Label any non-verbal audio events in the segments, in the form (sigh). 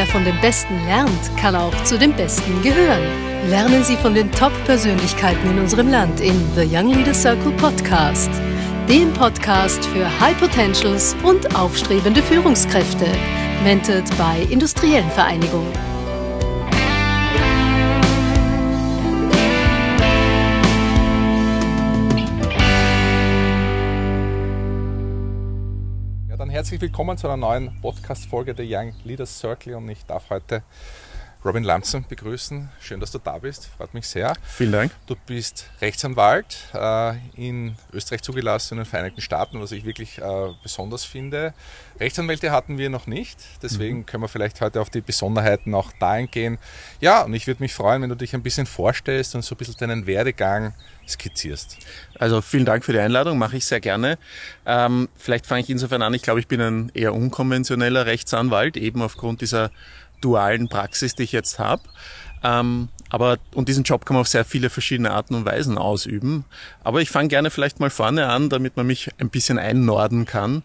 Wer von den Besten lernt, kann auch zu den Besten gehören. Lernen Sie von den Top-Persönlichkeiten in unserem Land in The Young Leader Circle Podcast. Dem Podcast für High Potentials und aufstrebende Führungskräfte. Mentored bei Industriellen Vereinigung. Herzlich willkommen zu einer neuen Podcast-Folge der Young Leaders Circle und ich darf heute Robin Lamson begrüßen. Schön, dass du da bist, freut mich sehr. Vielen Dank. Du bist Rechtsanwalt äh, in Österreich zugelassen, in den Vereinigten Staaten, was ich wirklich äh, besonders finde. Rechtsanwälte hatten wir noch nicht, deswegen mhm. können wir vielleicht heute auf die Besonderheiten auch da eingehen. Ja, und ich würde mich freuen, wenn du dich ein bisschen vorstellst und so ein bisschen deinen Werdegang skizzierst. Also vielen Dank für die Einladung, mache ich sehr gerne. Ähm, vielleicht fange ich insofern an, ich glaube, ich bin ein eher unkonventioneller Rechtsanwalt, eben aufgrund dieser dualen Praxis, die ich jetzt habe. Ähm, aber und diesen Job kann man auf sehr viele verschiedene Arten und Weisen ausüben. Aber ich fange gerne vielleicht mal vorne an, damit man mich ein bisschen einnorden kann.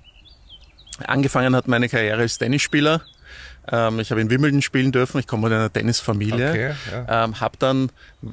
Angefangen hat meine Karriere als Tennisspieler. Ähm, ich habe in Wimbledon spielen dürfen. Ich komme aus einer Tennisfamilie. Okay, ja. ähm, habe dann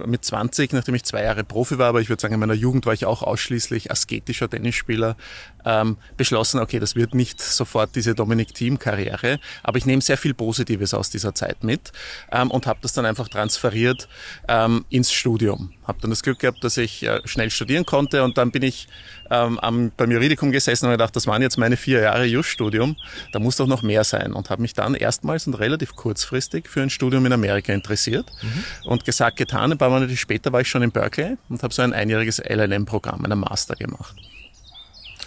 mit 20, nachdem ich zwei Jahre Profi war, aber ich würde sagen, in meiner Jugend war ich auch ausschließlich asketischer Tennisspieler, ähm, beschlossen, okay, das wird nicht sofort diese Dominik-Team-Karriere, aber ich nehme sehr viel Positives aus dieser Zeit mit ähm, und habe das dann einfach transferiert ähm, ins Studium. Habe dann das Glück gehabt, dass ich äh, schnell studieren konnte und dann bin ich ähm, am, beim Juridikum gesessen und gedacht, das waren jetzt meine vier Jahre Just-Studium, da muss doch noch mehr sein und habe mich dann erstmals und relativ kurzfristig für ein Studium in Amerika interessiert mhm. und gesagt, getan, paar Monate später war ich schon in Berkeley und habe so ein einjähriges LLM-Programm, einen Master gemacht.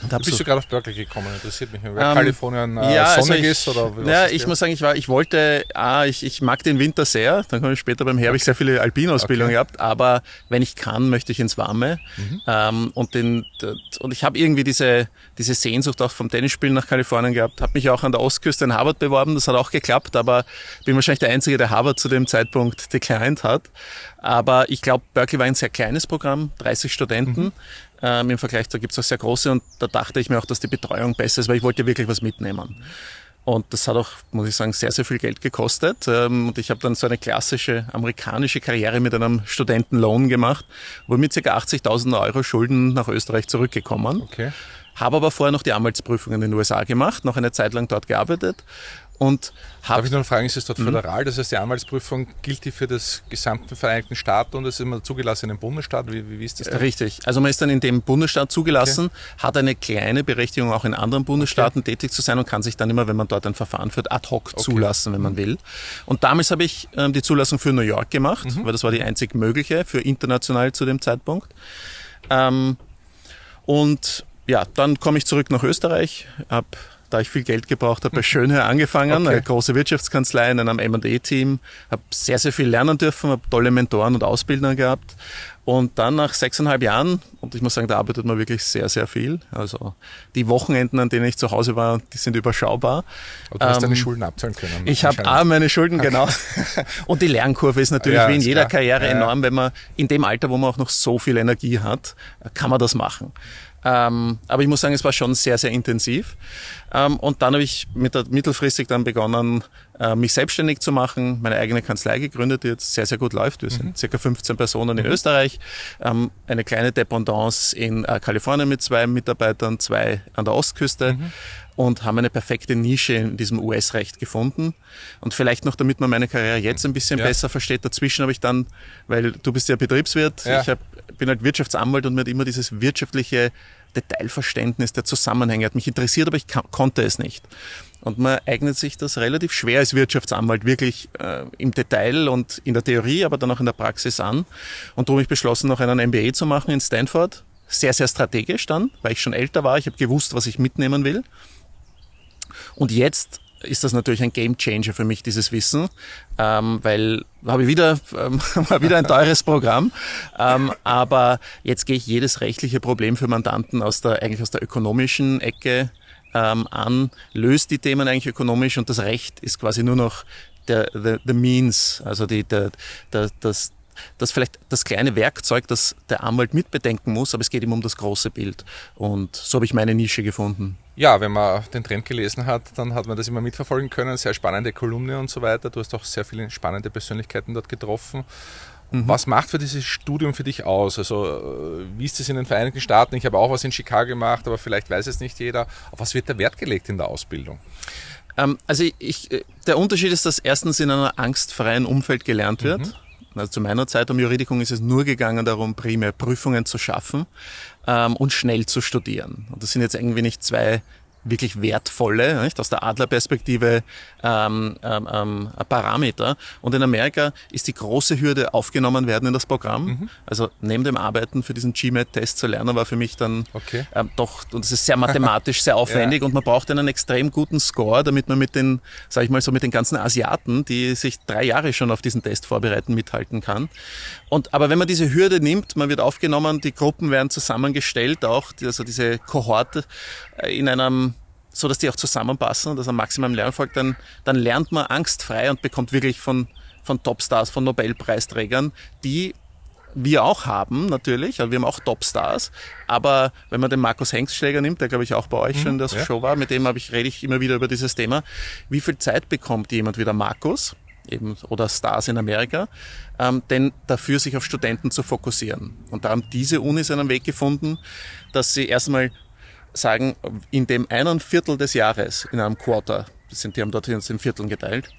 Da bist so, du gerade auf Berkeley gekommen? Interessiert mich, weil ähm, Kalifornien äh, ja, sonnig also ich, ist oder Ja, ich muss sagen, ich war, ich wollte, ah, ich, ich mag den Winter sehr. Dann komme ich später beim Herbst okay. sehr viele Alpinausbildungen okay. gehabt, aber wenn ich kann, möchte ich ins Warme. Mhm. Ähm, und den und ich habe irgendwie diese diese Sehnsucht auch vom Tennisspielen nach Kalifornien gehabt. Habe mich auch an der Ostküste in Harvard beworben. Das hat auch geklappt, aber bin wahrscheinlich der einzige, der Harvard zu dem Zeitpunkt declined hat. Aber ich glaube, Berkeley war ein sehr kleines Programm, 30 Studenten. Mhm. Ähm, Im Vergleich, da gibt es auch sehr große und da dachte ich mir auch, dass die Betreuung besser ist, weil ich wollte wirklich was mitnehmen. Und das hat auch, muss ich sagen, sehr, sehr viel Geld gekostet. Ähm, und ich habe dann so eine klassische amerikanische Karriere mit einem Studentenlohn gemacht, wo mit ca. 80.000 Euro Schulden nach Österreich zurückgekommen. Okay. Habe aber vorher noch die Anwaltsprüfung in den USA gemacht, noch eine Zeit lang dort gearbeitet und Darf ich noch fragen, ist es dort mhm. föderal? Das heißt, die Anwaltsprüfung gilt die für das gesamte Vereinigten Staat und es ist immer zugelassen in dem Bundesstaat? Wie, wie ist das denn? Richtig. Also man ist dann in dem Bundesstaat zugelassen, okay. hat eine kleine Berechtigung, auch in anderen Bundesstaaten okay. tätig zu sein und kann sich dann immer, wenn man dort ein Verfahren führt, ad hoc okay. zulassen, wenn man mhm. will. Und damals habe ich ähm, die Zulassung für New York gemacht, mhm. weil das war die einzig mögliche für international zu dem Zeitpunkt. Ähm, und ja, dann komme ich zurück nach Österreich, habe da ich viel Geld gebraucht habe, bei Schönherr angefangen, okay. eine große Wirtschaftskanzlei in einem M&A-Team, habe sehr, sehr viel lernen dürfen, habe tolle Mentoren und Ausbildner gehabt und dann nach sechseinhalb Jahren, und ich muss sagen, da arbeitet man wirklich sehr, sehr viel. Also die Wochenenden, an denen ich zu Hause war, die sind überschaubar. Aber du hast ähm, deine Schulden abzahlen können. Ich habe auch meine Schulden, genau. (laughs) und die Lernkurve ist natürlich ja, wie in jeder klar. Karriere ja, enorm, wenn man in dem Alter, wo man auch noch so viel Energie hat, kann man das machen. Ähm, aber ich muss sagen, es war schon sehr, sehr intensiv. Ähm, und dann habe ich mit der, mittelfristig dann begonnen, äh, mich selbstständig zu machen, meine eigene Kanzlei gegründet, die jetzt sehr, sehr gut läuft. Wir sind mhm. circa 15 Personen in mhm. Österreich, ähm, eine kleine Dependance in äh, Kalifornien mit zwei Mitarbeitern, zwei an der Ostküste. Mhm und haben eine perfekte Nische in diesem US-Recht gefunden. Und vielleicht noch, damit man meine Karriere jetzt ein bisschen ja. besser versteht, dazwischen habe ich dann, weil du bist ja Betriebswirt, ja. ich hab, bin halt Wirtschaftsanwalt und mir hat immer dieses wirtschaftliche Detailverständnis der Zusammenhänge hat mich interessiert, aber ich konnte es nicht. Und man eignet sich das relativ schwer als Wirtschaftsanwalt wirklich äh, im Detail und in der Theorie, aber dann auch in der Praxis an. Und darum habe ich beschlossen, noch einen MBA zu machen in Stanford. Sehr, sehr strategisch dann, weil ich schon älter war. Ich habe gewusst, was ich mitnehmen will. Und jetzt ist das natürlich ein Game Changer für mich, dieses Wissen, ähm, weil habe ich wieder, ähm, (laughs) wieder ein teures Programm, ähm, aber jetzt gehe ich jedes rechtliche Problem für Mandanten aus der, eigentlich aus der ökonomischen Ecke ähm, an, löst die Themen eigentlich ökonomisch und das Recht ist quasi nur noch der, the, the means, also die, der, der, das, das vielleicht das kleine Werkzeug, das der Anwalt mitbedenken muss, aber es geht ihm um das große Bild. Und so habe ich meine Nische gefunden. Ja, wenn man den Trend gelesen hat, dann hat man das immer mitverfolgen können. Sehr spannende Kolumne und so weiter. Du hast auch sehr viele spannende Persönlichkeiten dort getroffen. Mhm. Was macht für dieses Studium für dich aus? Also, äh, wie ist es in den Vereinigten Staaten? Ich habe auch was in Chicago gemacht, aber vielleicht weiß es nicht jeder. Auf was wird der Wert gelegt in der Ausbildung? Ähm, also, ich, äh, der Unterschied ist, dass erstens in einem angstfreien Umfeld gelernt wird. Mhm. Also zu meiner Zeit um Juridikum ist es nur gegangen darum, primär Prüfungen zu schaffen ähm, und schnell zu studieren. Und das sind jetzt irgendwie nicht zwei wirklich wertvolle, nicht? aus der Adlerperspektive ähm, ähm, ähm, Parameter. Und in Amerika ist die große Hürde aufgenommen werden in das Programm. Mhm. Also neben dem Arbeiten für diesen GMAT-Test zu lernen, war für mich dann okay. ähm, doch, und es ist sehr mathematisch, sehr (laughs) aufwendig ja. und man braucht einen extrem guten Score, damit man mit den, sag ich mal so, mit den ganzen Asiaten, die sich drei Jahre schon auf diesen Test vorbereiten, mithalten kann. Und, aber wenn man diese Hürde nimmt, man wird aufgenommen, die Gruppen werden zusammengestellt, auch, also diese Kohorte äh, in einem so dass die auch zusammenpassen, dass er maximal im Lernen folgt, dann, dann lernt man angstfrei und bekommt wirklich von, von Topstars, von Nobelpreisträgern, die wir auch haben, natürlich. Also wir haben auch Topstars. Aber wenn man den Markus Hengstschläger nimmt, der glaube ich auch bei euch mhm, schon in der ja. Show war, mit dem habe ich, rede ich immer wieder über dieses Thema. Wie viel Zeit bekommt jemand wie der Markus? Eben, oder Stars in Amerika, ähm, denn dafür sich auf Studenten zu fokussieren. Und da haben diese Unis einen Weg gefunden, dass sie erstmal sagen, in dem einen Viertel des Jahres, in einem Quarter, das sind, die haben dort in Vierteln geteilt,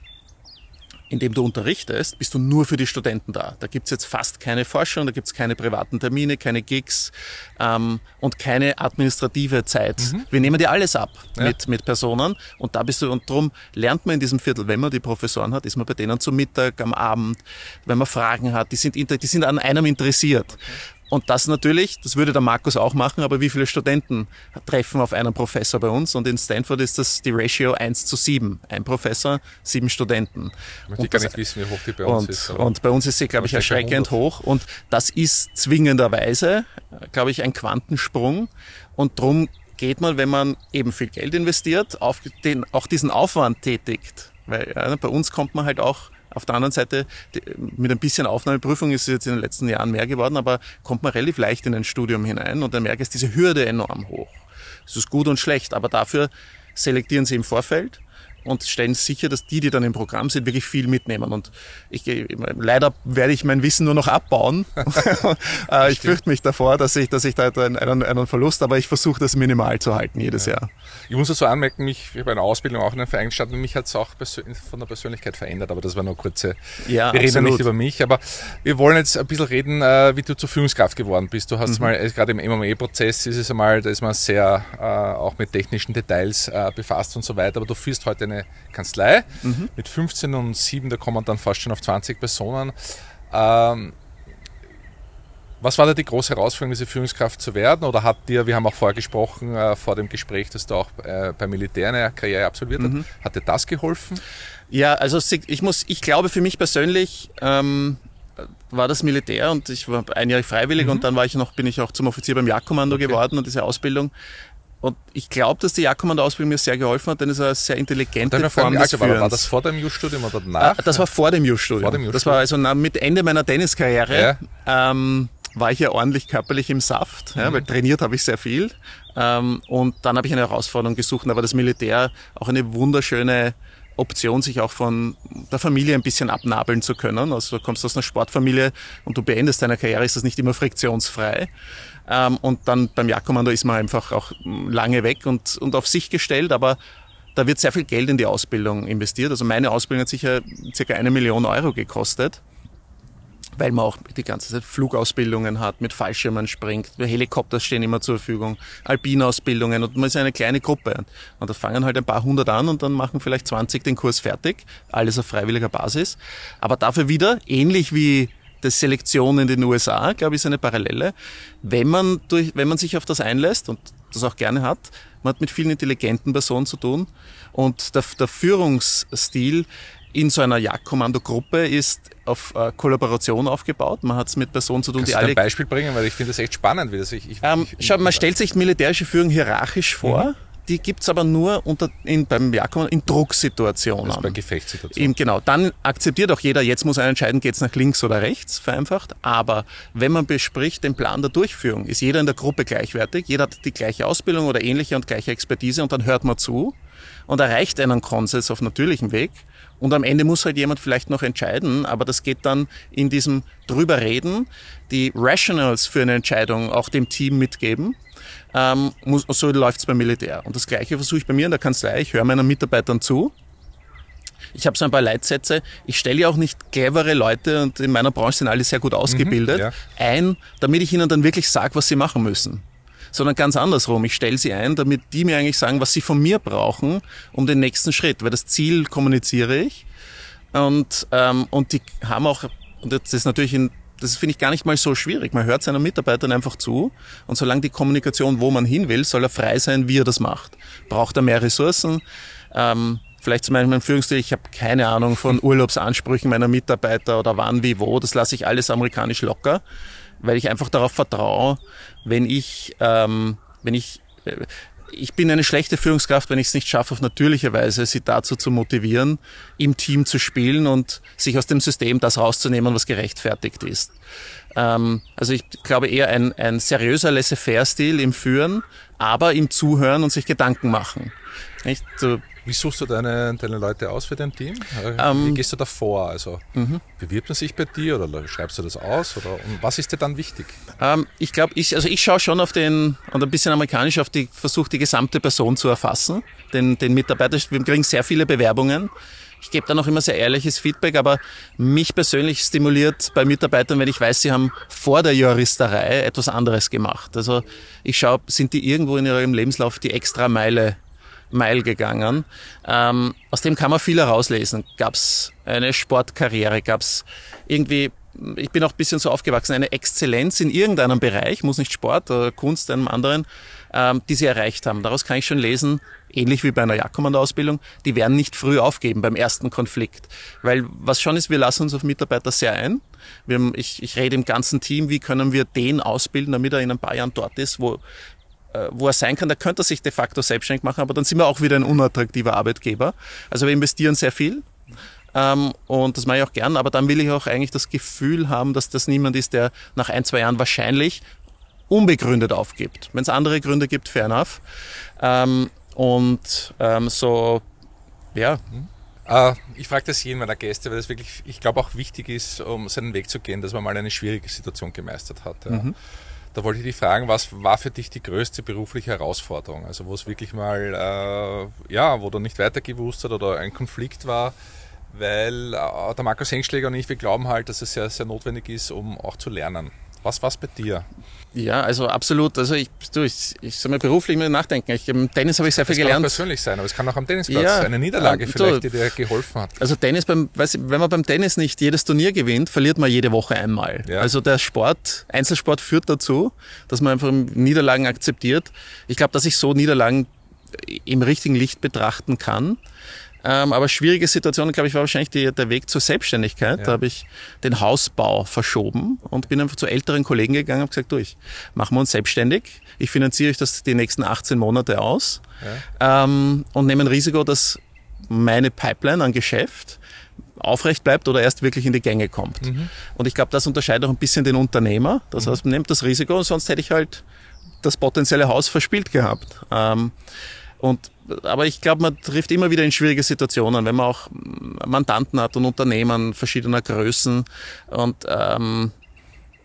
in dem du unterrichtest, bist du nur für die Studenten da. Da gibt's jetzt fast keine Forschung, da gibt's keine privaten Termine, keine Gigs ähm, und keine administrative Zeit. Mhm. Wir nehmen dir alles ab ja. mit, mit Personen und da bist du, und darum lernt man in diesem Viertel, wenn man die Professoren hat, ist man bei denen zum Mittag, am Abend, wenn man Fragen hat, die sind, die sind an einem interessiert. Okay. Und das natürlich, das würde der Markus auch machen, aber wie viele Studenten treffen auf einen Professor bei uns? Und in Stanford ist das die Ratio 1 zu 7. Ein Professor, sieben Studenten. Ich möchte gar nicht wissen, wie hoch die bei uns und, ist. Und bei uns ist sie, glaube ich, erschreckend hoch. Und das ist zwingenderweise, glaube ich, ein Quantensprung. Und drum geht man, wenn man eben viel Geld investiert, auf den, auch diesen Aufwand tätigt. Weil ja, bei uns kommt man halt auch auf der anderen Seite, mit ein bisschen Aufnahmeprüfung ist es jetzt in den letzten Jahren mehr geworden, aber kommt man relativ leicht in ein Studium hinein und dann merkt es diese Hürde enorm hoch. Es ist gut und schlecht, aber dafür selektieren sie im Vorfeld und stellen sicher, dass die, die dann im Programm sind, wirklich viel mitnehmen. Und ich, leider werde ich mein Wissen nur noch abbauen. (laughs) Äh, ich fürchte mich davor, dass ich, dass ich da einen, einen, Verlust, aber ich versuche das minimal zu halten jedes ja. Jahr. Ich muss dazu anmerken, mich, ich habe eine Ausbildung auch in den Vereinigten Staaten, mich hat es auch von der Persönlichkeit verändert, aber das war nur kurze, ja, wir reden nicht über mich, aber wir wollen jetzt ein bisschen reden, äh, wie du zur Führungskraft geworden bist. Du hast mhm. mal, äh, gerade im MMA-Prozess ist es einmal, da ist man sehr auch mit technischen Details befasst und so weiter, aber du führst heute eine eine Kanzlei mhm. mit 15 und 7, da kommen dann fast schon auf 20 Personen. Ähm, was war da die große Herausforderung, diese Führungskraft zu werden? Oder hat dir, wir haben auch vorher gesprochen, äh, vor dem Gespräch, dass du auch äh, beim Militär eine Karriere absolviert mhm. hast, hat dir das geholfen? Ja, also ich muss, ich glaube für mich persönlich ähm, war das Militär und ich war ein Jahr freiwillig mhm. und dann war ich noch, bin ich auch zum Offizier beim Jagdkommando okay. geworden und diese Ausbildung und ich glaube, dass die Jagdkommando-Ausbildung mir sehr geholfen hat, denn es ist eine sehr intelligente Form fragen, des Führens. War das vor dem Just-Studium oder danach? Ah, das war vor dem Just-Studium. Das war also mit Ende meiner Tenniskarriere. Ja. Ähm, war ich ja ordentlich körperlich im Saft, ja, mhm. weil trainiert habe ich sehr viel. Ähm, und dann habe ich eine Herausforderung gesucht, und da war das Militär auch eine wunderschöne Option, sich auch von der Familie ein bisschen abnabeln zu können. Also du kommst aus einer Sportfamilie und du beendest deine Karriere, ist das nicht immer friktionsfrei. Ähm, und dann beim Jagdkommando ist man einfach auch lange weg und, und auf sich gestellt, aber da wird sehr viel Geld in die Ausbildung investiert. Also meine Ausbildung hat sicher circa eine Million Euro gekostet, weil man auch die ganze Zeit Flugausbildungen hat, mit Fallschirmen springt, Helikopter stehen immer zur Verfügung, Alpinausbildungen und man ist eine kleine Gruppe. Und da fangen halt ein paar hundert an und dann machen vielleicht 20 den Kurs fertig, alles auf freiwilliger Basis. Aber dafür wieder, ähnlich wie der Selektion in den USA, glaube ich, ist eine Parallele. Wenn man, durch, wenn man sich auf das einlässt und das auch gerne hat, man hat mit vielen intelligenten Personen zu tun und der, der Führungsstil in so einer Jagdkommandogruppe ist auf äh, Kollaboration aufgebaut. Man hat es mit Personen zu tun, Kannst die alle. ein Beispiel bringen, weil ich finde das echt spannend, wie das ich. ich, ähm, ich schau, man stellt sich militärische Führung hierarchisch vor. Mhm die gibt's aber nur unter, in, beim Jakob in Drucksituationen. Also bei Gefechtssituationen. genau, dann akzeptiert auch jeder, jetzt muss er entscheiden, geht's nach links oder rechts, vereinfacht. Aber wenn man bespricht den Plan der Durchführung, ist jeder in der Gruppe gleichwertig, jeder hat die gleiche Ausbildung oder ähnliche und gleiche Expertise und dann hört man zu und erreicht einen Konsens auf natürlichem Weg. Und am Ende muss halt jemand vielleicht noch entscheiden, aber das geht dann in diesem drüber reden, die Rationals für eine Entscheidung auch dem Team mitgeben ähm, muss, so läuft es beim Militär. Und das Gleiche versuche ich bei mir in der Kanzlei. Ich höre meinen Mitarbeitern zu. Ich habe so ein paar Leitsätze. Ich stelle ja auch nicht clevere Leute, und in meiner Branche sind alle sehr gut ausgebildet, mhm, ja. ein, damit ich ihnen dann wirklich sage, was sie machen müssen. Sondern ganz andersrum. Ich stelle sie ein, damit die mir eigentlich sagen, was sie von mir brauchen, um den nächsten Schritt. Weil das Ziel kommuniziere ich. Und, ähm, und die haben auch, und das ist natürlich in das finde ich gar nicht mal so schwierig. Man hört seinen Mitarbeitern einfach zu und solange die Kommunikation, wo man hin will, soll er frei sein, wie er das macht. Braucht er mehr Ressourcen? Ähm, vielleicht zum Beispiel mein Führungsstil, ich habe keine Ahnung von Urlaubsansprüchen meiner Mitarbeiter oder wann, wie, wo. Das lasse ich alles amerikanisch locker, weil ich einfach darauf vertraue, wenn ich, ähm, wenn ich äh, ich bin eine schlechte Führungskraft, wenn ich es nicht schaffe, auf natürliche Weise sie dazu zu motivieren, im Team zu spielen und sich aus dem System das rauszunehmen, was gerechtfertigt ist. Ähm, also ich glaube eher ein, ein seriöser Laissez-faire-Stil im Führen, aber im Zuhören und sich Gedanken machen. Nicht? So, wie suchst du deine, deine Leute aus für dein Team? Äh, wie ähm, gehst du da vor? Also mhm. bewirbt man sich bei dir oder schreibst du das aus? Oder und was ist dir dann wichtig? Ähm, ich glaube, ich, also ich schaue schon auf den, und ein bisschen amerikanisch auf die, versuche die gesamte Person zu erfassen, den, den Mitarbeiter. Wir kriegen sehr viele Bewerbungen. Ich gebe dann auch immer sehr ehrliches Feedback, aber mich persönlich stimuliert bei Mitarbeitern, wenn ich weiß, sie haben vor der Juristerei etwas anderes gemacht. Also ich schaue, sind die irgendwo in ihrem Lebenslauf die extra Meile Mile gegangen. Ähm, aus dem kann man viel herauslesen. Gab es eine Sportkarriere, gab es irgendwie, ich bin auch ein bisschen so aufgewachsen, eine Exzellenz in irgendeinem Bereich, muss nicht Sport oder Kunst, einem anderen, ähm, die sie erreicht haben. Daraus kann ich schon lesen, ähnlich wie bei einer Jagdkommando-Ausbildung, die werden nicht früh aufgeben beim ersten Konflikt. Weil was schon ist, wir lassen uns auf Mitarbeiter sehr ein. Wir haben, ich, ich rede im ganzen Team, wie können wir den ausbilden, damit er in ein paar Jahren dort ist, wo äh, wo er sein kann, da könnte er sich de facto selbstständig machen, aber dann sind wir auch wieder ein unattraktiver Arbeitgeber. Also wir investieren sehr viel. Ähm, und das mache ich auch gern, aber dann will ich auch eigentlich das Gefühl haben, dass das niemand ist, der nach ein, zwei Jahren wahrscheinlich unbegründet aufgibt. Wenn es andere Gründe gibt, fair enough. Ähm, und ähm, so, ja. Uh, ich frage das jeden meiner Gäste, weil das wirklich, ich glaube, auch wichtig ist, um seinen Weg zu gehen, dass man mal eine schwierige Situation gemeistert hat. Ja. Mhm. Da wollte ich dich fragen, was war für dich die größte berufliche Herausforderung? Also wo es wirklich mal, äh, ja, wo du nicht weiter gewusst hast oder ein Konflikt war, weil äh, der Markus Hengschläger und ich, wir glauben halt, dass es sehr, sehr notwendig ist, um auch zu lernen. Was war es bei dir? Ja, also absolut. Also ich, du, ich, ich soll mir beruflich mal nachdenken. Ich, Im Tennis habe ich sehr viel gelernt. Es kann persönlich sein, aber es kann auch am Tennisplatz ja, eine Niederlage äh, vielleicht, du, die dir geholfen hat. Also Tennis, beim, weiß wenn man beim Tennis nicht jedes Turnier gewinnt, verliert man jede Woche einmal. Ja. Also der Sport, Einzelsport führt dazu, dass man einfach Niederlagen akzeptiert. Ich glaube, dass ich so Niederlagen im richtigen Licht betrachten kann. Ähm, aber schwierige Situation, glaube ich, war wahrscheinlich die, der Weg zur Selbstständigkeit. Ja. Da habe ich den Hausbau verschoben und bin einfach zu älteren Kollegen gegangen und gesagt, durch, machen wir uns selbstständig. Ich finanziere euch das die nächsten 18 Monate aus ja. ähm, und nehme ein Risiko, dass meine Pipeline an Geschäft aufrecht bleibt oder erst wirklich in die Gänge kommt. Mhm. Und ich glaube, das unterscheidet auch ein bisschen den Unternehmer. Das mhm. heißt, man nimmt das Risiko, sonst hätte ich halt das potenzielle Haus verspielt gehabt. Ähm, und, aber ich glaube, man trifft immer wieder in schwierige Situationen, wenn man auch Mandanten hat und Unternehmen verschiedener Größen und ähm,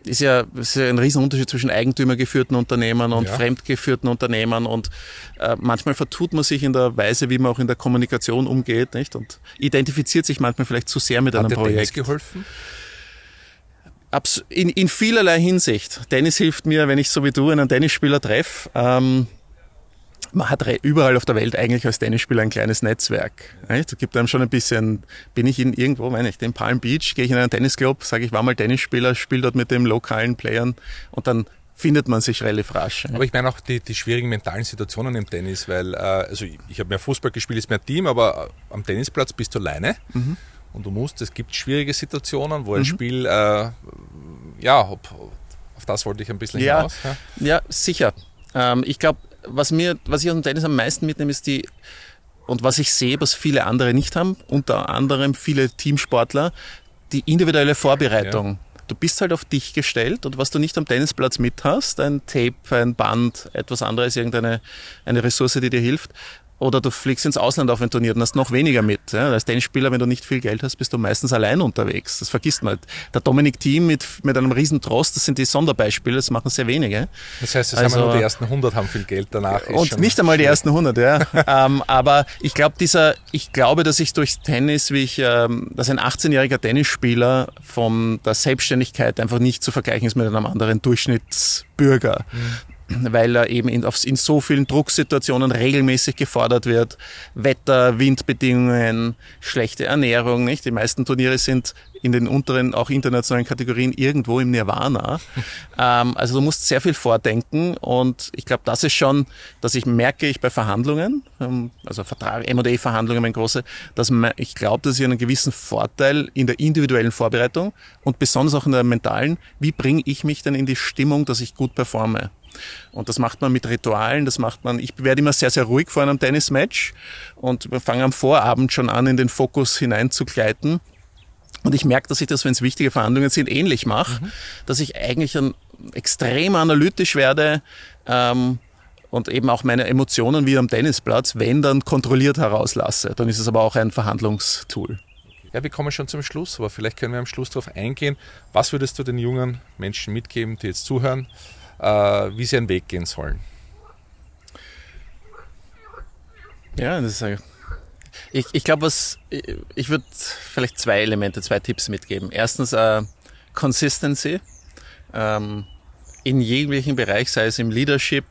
ist ja, ist ja ein Riesenunterschied zwischen eigentümergeführten Unternehmen und ja. fremdgeführten Unternehmen und äh, manchmal vertut man sich in der Weise, wie man auch in der Kommunikation umgeht, nicht? Und identifiziert sich manchmal vielleicht zu sehr mit hat einem Projekt. Dennis geholfen? In, in vielerlei Hinsicht. Dennis hilft mir, wenn ich so wie du einen Tennisspieler treffe. Ähm, man hat überall auf der Welt eigentlich als Tennisspieler ein kleines Netzwerk. Es gibt einem schon ein bisschen, bin ich in irgendwo, meine ich, in Palm Beach, gehe ich in einen Tennisclub, sage ich war mal Tennisspieler, spiele dort mit den lokalen Playern und dann findet man sich relativ rasch. Aber ich meine auch die, die schwierigen mentalen Situationen im Tennis, weil, äh, also ich, ich habe mehr Fußball gespielt, ist mehr Team, aber äh, am Tennisplatz bist du alleine. Mhm. Und du musst, es gibt schwierige Situationen, wo ein mhm. Spiel, äh, ja, ob, auf das wollte ich ein bisschen ja, hinaus. Ja, ja sicher. Ähm, ich glaube, was mir, was ich aus dem Tennis am meisten mitnehme, ist die, und was ich sehe, was viele andere nicht haben, unter anderem viele Teamsportler, die individuelle Vorbereitung. Ja. Du bist halt auf dich gestellt und was du nicht am Tennisplatz mit hast, ein Tape, ein Band, etwas anderes, irgendeine eine Ressource, die dir hilft, oder du fliegst ins Ausland auf ein Turnier und hast noch weniger mit. Ja? Als Tennisspieler, wenn du nicht viel Geld hast, bist du meistens allein unterwegs. Das vergisst man. Der Dominik Thiem mit, mit einem riesen Trost, das sind die Sonderbeispiele, das machen sehr wenige. Das heißt, es also, haben nur die ersten 100 haben viel Geld danach. Und nicht einmal die ersten 100, ja. (laughs) ähm, aber ich glaube, dieser, ich glaube, dass ich durch Tennis, wie ich, ähm, dass ein 18-jähriger Tennisspieler von der Selbstständigkeit einfach nicht zu vergleichen ist mit einem anderen Durchschnittsbürger. Mhm weil er eben in, in so vielen Drucksituationen regelmäßig gefordert wird. Wetter, Windbedingungen, schlechte Ernährung, nicht? Die meisten Turniere sind in den unteren, auch internationalen Kategorien irgendwo im Nirvana. (laughs) ähm, also du musst sehr viel vordenken und ich glaube, das ist schon, dass ich merke ich bei Verhandlungen, ähm, also Vertrag, M&A-Verhandlungen, mein große, dass ich glaube, dass ich einen gewissen Vorteil in der individuellen Vorbereitung und besonders auch in der mentalen, wie bringe ich mich denn in die Stimmung, dass ich gut performe? Und das macht man mit Ritualen, das macht man, ich werde immer sehr, sehr ruhig vor einem Tennismatch und wir fangen am Vorabend schon an, in den Fokus hineinzugleiten. Und ich merke, dass ich das, wenn es wichtige Verhandlungen sind, ähnlich mache, mhm. dass ich eigentlich ein, extrem analytisch werde ähm, und eben auch meine Emotionen wie am Tennisplatz, wenn dann kontrolliert herauslasse. Dann ist es aber auch ein Verhandlungstool. Ja, wir kommen schon zum Schluss, aber vielleicht können wir am Schluss darauf eingehen. Was würdest du den jungen Menschen mitgeben, die jetzt zuhören? Äh, wie sie einen Weg gehen sollen. Ja, das ist ich, ich glaube, was ich würde vielleicht zwei Elemente, zwei Tipps mitgeben. Erstens äh, Consistency. Ähm, in jeglichen Bereich, sei es im Leadership,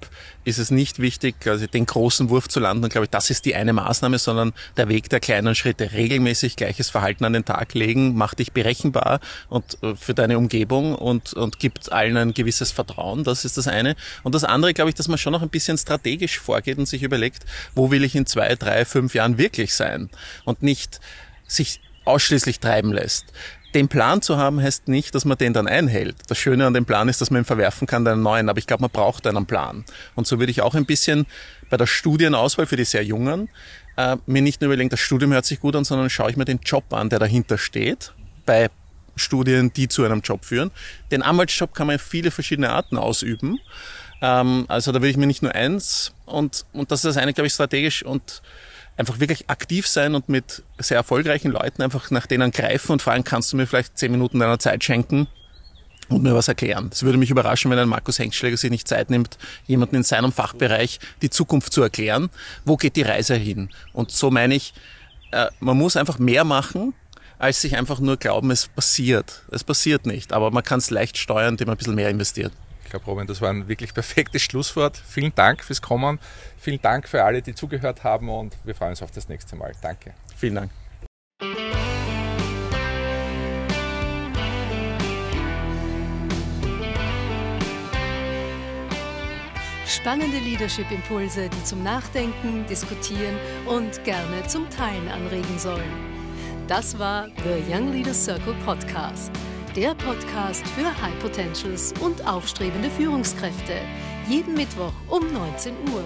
ist es nicht wichtig, also den großen Wurf zu landen. Und glaube ich, das ist die eine Maßnahme, sondern der Weg der kleinen Schritte. Regelmäßig gleiches Verhalten an den Tag legen, macht dich berechenbar und äh, für deine Umgebung und, und gibt allen ein gewisses Vertrauen. Das ist das eine. Und das andere, glaube ich, dass man schon noch ein bisschen strategisch vorgeht und sich überlegt, wo will ich in zwei, drei, fünf Jahren wirklich sein? Und nicht sich ausschließlich treiben lässt den Plan zu haben, heißt nicht, dass man den dann einhält. Das Schöne an dem Plan ist, dass man ihn verwerfen kann, einen neuen. Aber ich glaube, man braucht einen Plan. Und so würde ich auch ein bisschen bei der Studienauswahl für die sehr Jungen äh, mir nicht nur überlegen, das Studium hört sich gut an, sondern schaue ich mir den Job an, der dahinter steht. Bei Studien, die zu einem Job führen. Den Anwaltsjob kann man auf viele verschiedene Arten ausüben. Ähm, also da würde ich mir nicht nur eins und, und das ist das eine, glaube ich, strategisch und einfach wirklich aktiv sein und mit sehr erfolgreichen Leuten einfach nach denen greifen und fragen, kannst du mir vielleicht zehn Minuten deiner Zeit schenken? und mir was erklären. Es würde mich überraschen, wenn ein Markus Hengstschläger sich nicht Zeit nimmt, jemanden in seinem Fachbereich die Zukunft zu erklären. Wo geht die Reise hin? Und so meine ich, äh, man muss einfach mehr machen, als sich einfach nur glauben, es passiert. Es passiert nicht, aber man kann es leicht steuern, indem man ein bisschen mehr investiert glaube, Robin, das war ein wirklich perfektes Schlusswort. Vielen Dank fürs Kommen. Vielen Dank für alle, die zugehört haben und wir freuen uns auf das nächste Mal. Danke. Vielen Dank. Spannende Leadership-Impulse, die zum Nachdenken, Diskutieren und gerne zum Teilen anregen sollen. Das war The Young Leaders Circle Podcast der Podcast für High Potentials und aufstrebende Führungskräfte. Jeden Mittwoch um 19 Uhr.